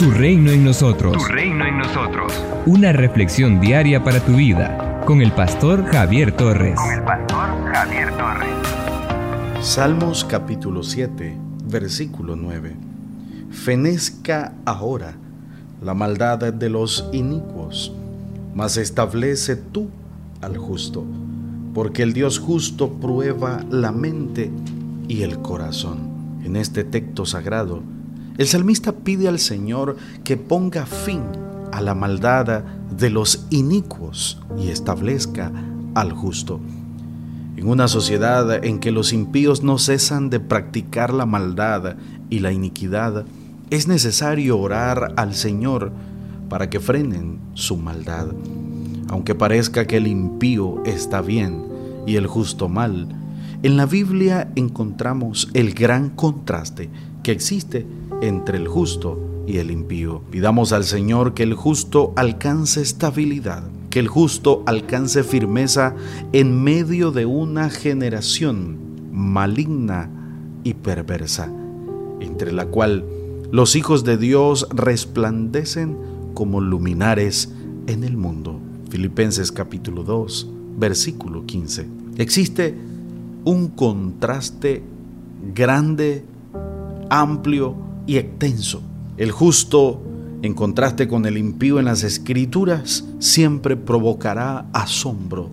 Tu reino en nosotros. Tu reino en nosotros. Una reflexión diaria para tu vida con el pastor Javier Torres. Con el pastor Javier Torres. Salmos capítulo 7, versículo 9. Fenezca ahora la maldad de los inicuos, mas establece tú al justo, porque el Dios justo prueba la mente y el corazón. En este texto sagrado, el salmista pide al Señor que ponga fin a la maldad de los inicuos y establezca al justo. En una sociedad en que los impíos no cesan de practicar la maldad y la iniquidad, es necesario orar al Señor para que frenen su maldad. Aunque parezca que el impío está bien y el justo mal, en la Biblia encontramos el gran contraste que existe entre el justo y el impío. Pidamos al Señor que el justo alcance estabilidad, que el justo alcance firmeza en medio de una generación maligna y perversa, entre la cual los hijos de Dios resplandecen como luminares en el mundo. Filipenses capítulo 2, versículo 15. Existe un contraste grande, amplio y extenso. El justo, en contraste con el impío en las escrituras, siempre provocará asombro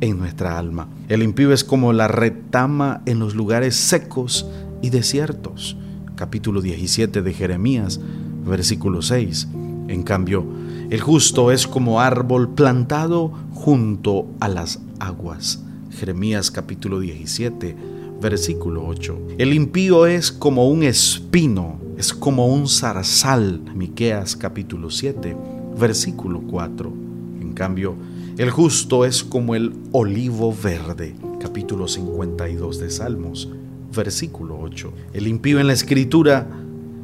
en nuestra alma. El impío es como la retama en los lugares secos y desiertos. Capítulo 17 de Jeremías, versículo 6. En cambio, el justo es como árbol plantado junto a las aguas. Jeremías capítulo 17, versículo 8. El impío es como un espino, es como un zarzal. Miqueas capítulo 7, versículo 4. En cambio, el justo es como el olivo verde. Capítulo 52 de Salmos, versículo 8. El impío en la escritura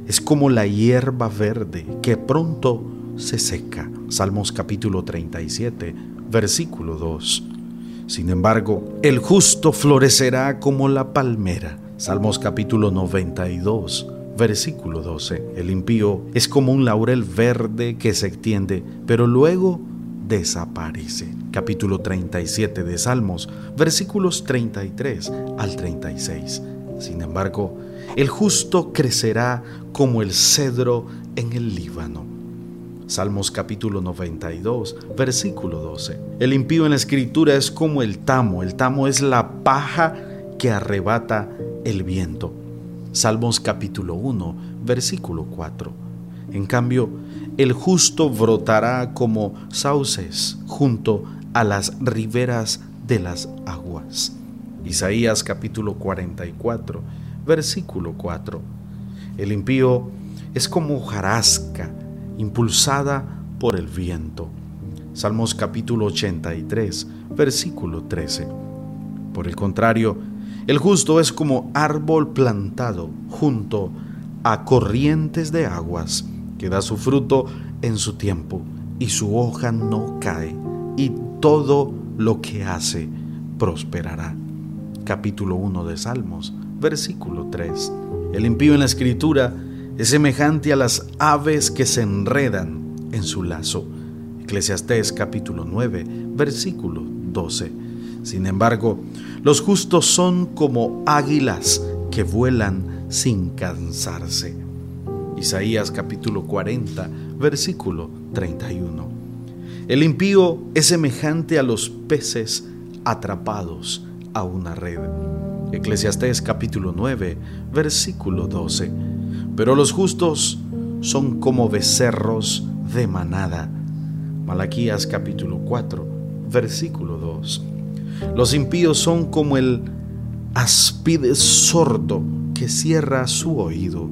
es como la hierba verde que pronto se seca. Salmos capítulo 37, versículo 2. Sin embargo, el justo florecerá como la palmera. Salmos capítulo 92, versículo 12. El impío es como un laurel verde que se extiende, pero luego desaparece. Capítulo 37 de Salmos, versículos 33 al 36. Sin embargo, el justo crecerá como el cedro en el Líbano. Salmos capítulo 92, versículo 12. El impío en la escritura es como el tamo. El tamo es la paja que arrebata el viento. Salmos capítulo 1, versículo 4. En cambio, el justo brotará como sauces junto a las riberas de las aguas. Isaías capítulo 44, versículo 4. El impío es como jarasca impulsada por el viento. Salmos capítulo 83, versículo 13. Por el contrario, el justo es como árbol plantado junto a corrientes de aguas, que da su fruto en su tiempo, y su hoja no cae, y todo lo que hace prosperará. Capítulo 1 de Salmos, versículo 3. El impío en la escritura es semejante a las aves que se enredan en su lazo. Eclesiastés capítulo 9, versículo 12. Sin embargo, los justos son como águilas que vuelan sin cansarse. Isaías capítulo 40, versículo 31. El impío es semejante a los peces atrapados a una red. Eclesiastés capítulo 9, versículo 12 pero los justos son como becerros de manada. Malaquías capítulo 4, versículo 2. Los impíos son como el aspide sordo que cierra su oído.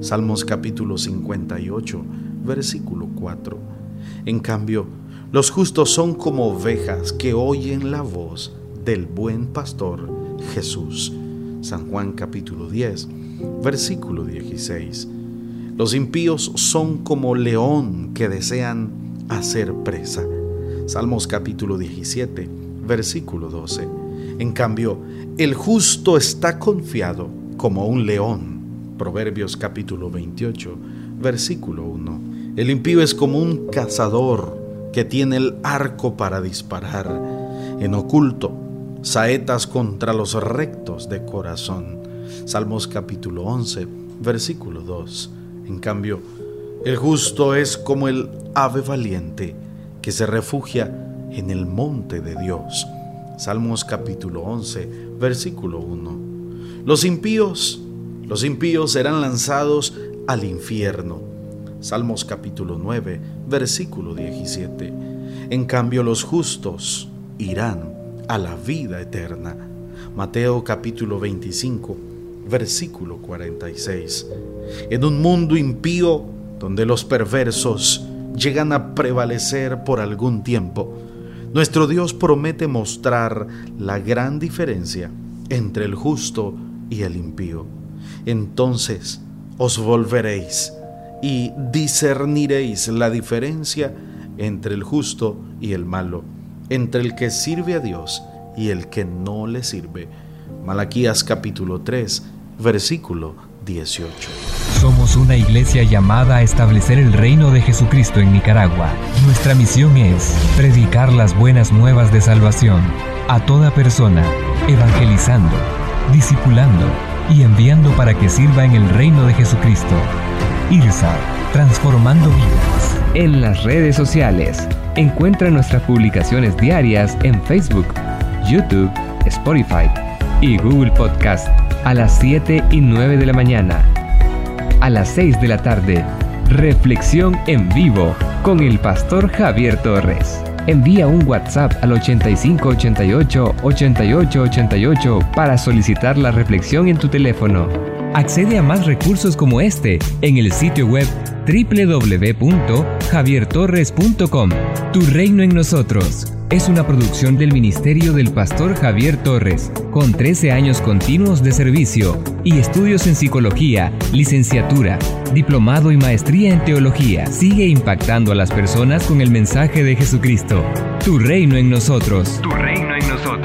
Salmos capítulo 58, versículo 4. En cambio, los justos son como ovejas que oyen la voz del buen pastor Jesús. San Juan capítulo 10, Versículo 16. Los impíos son como león que desean hacer presa. Salmos capítulo 17, versículo 12. En cambio, el justo está confiado como un león. Proverbios capítulo 28, versículo 1. El impío es como un cazador que tiene el arco para disparar en oculto, saetas contra los rectos de corazón. Salmos capítulo 11, versículo 2. En cambio, el justo es como el ave valiente que se refugia en el monte de Dios. Salmos capítulo 11, versículo 1. Los impíos, los impíos serán lanzados al infierno. Salmos capítulo 9, versículo 17. En cambio los justos irán a la vida eterna. Mateo capítulo 25, versículo 46. En un mundo impío donde los perversos llegan a prevalecer por algún tiempo, nuestro Dios promete mostrar la gran diferencia entre el justo y el impío. Entonces os volveréis y discerniréis la diferencia entre el justo y el malo, entre el que sirve a Dios y el que no le sirve. Malaquías capítulo 3, versículo 18. Somos una iglesia llamada a establecer el reino de Jesucristo en Nicaragua. Nuestra misión es predicar las buenas nuevas de salvación a toda persona, evangelizando, discipulando y enviando para que sirva en el reino de Jesucristo. IRSA, transformando vidas. En las redes sociales, encuentra nuestras publicaciones diarias en Facebook, YouTube, Spotify y Google Podcast a las 7 y 9 de la mañana a las 6 de la tarde. Reflexión en vivo con el pastor Javier Torres. Envía un WhatsApp al 8588 8888 para solicitar la reflexión en tu teléfono. Accede a más recursos como este en el sitio web www.javiertorres.com. Tu reino en nosotros es una producción del Ministerio del Pastor Javier Torres, con 13 años continuos de servicio y estudios en psicología, licenciatura, diplomado y maestría en teología. Sigue impactando a las personas con el mensaje de Jesucristo. Tu reino en nosotros. Tu reino en nosotros.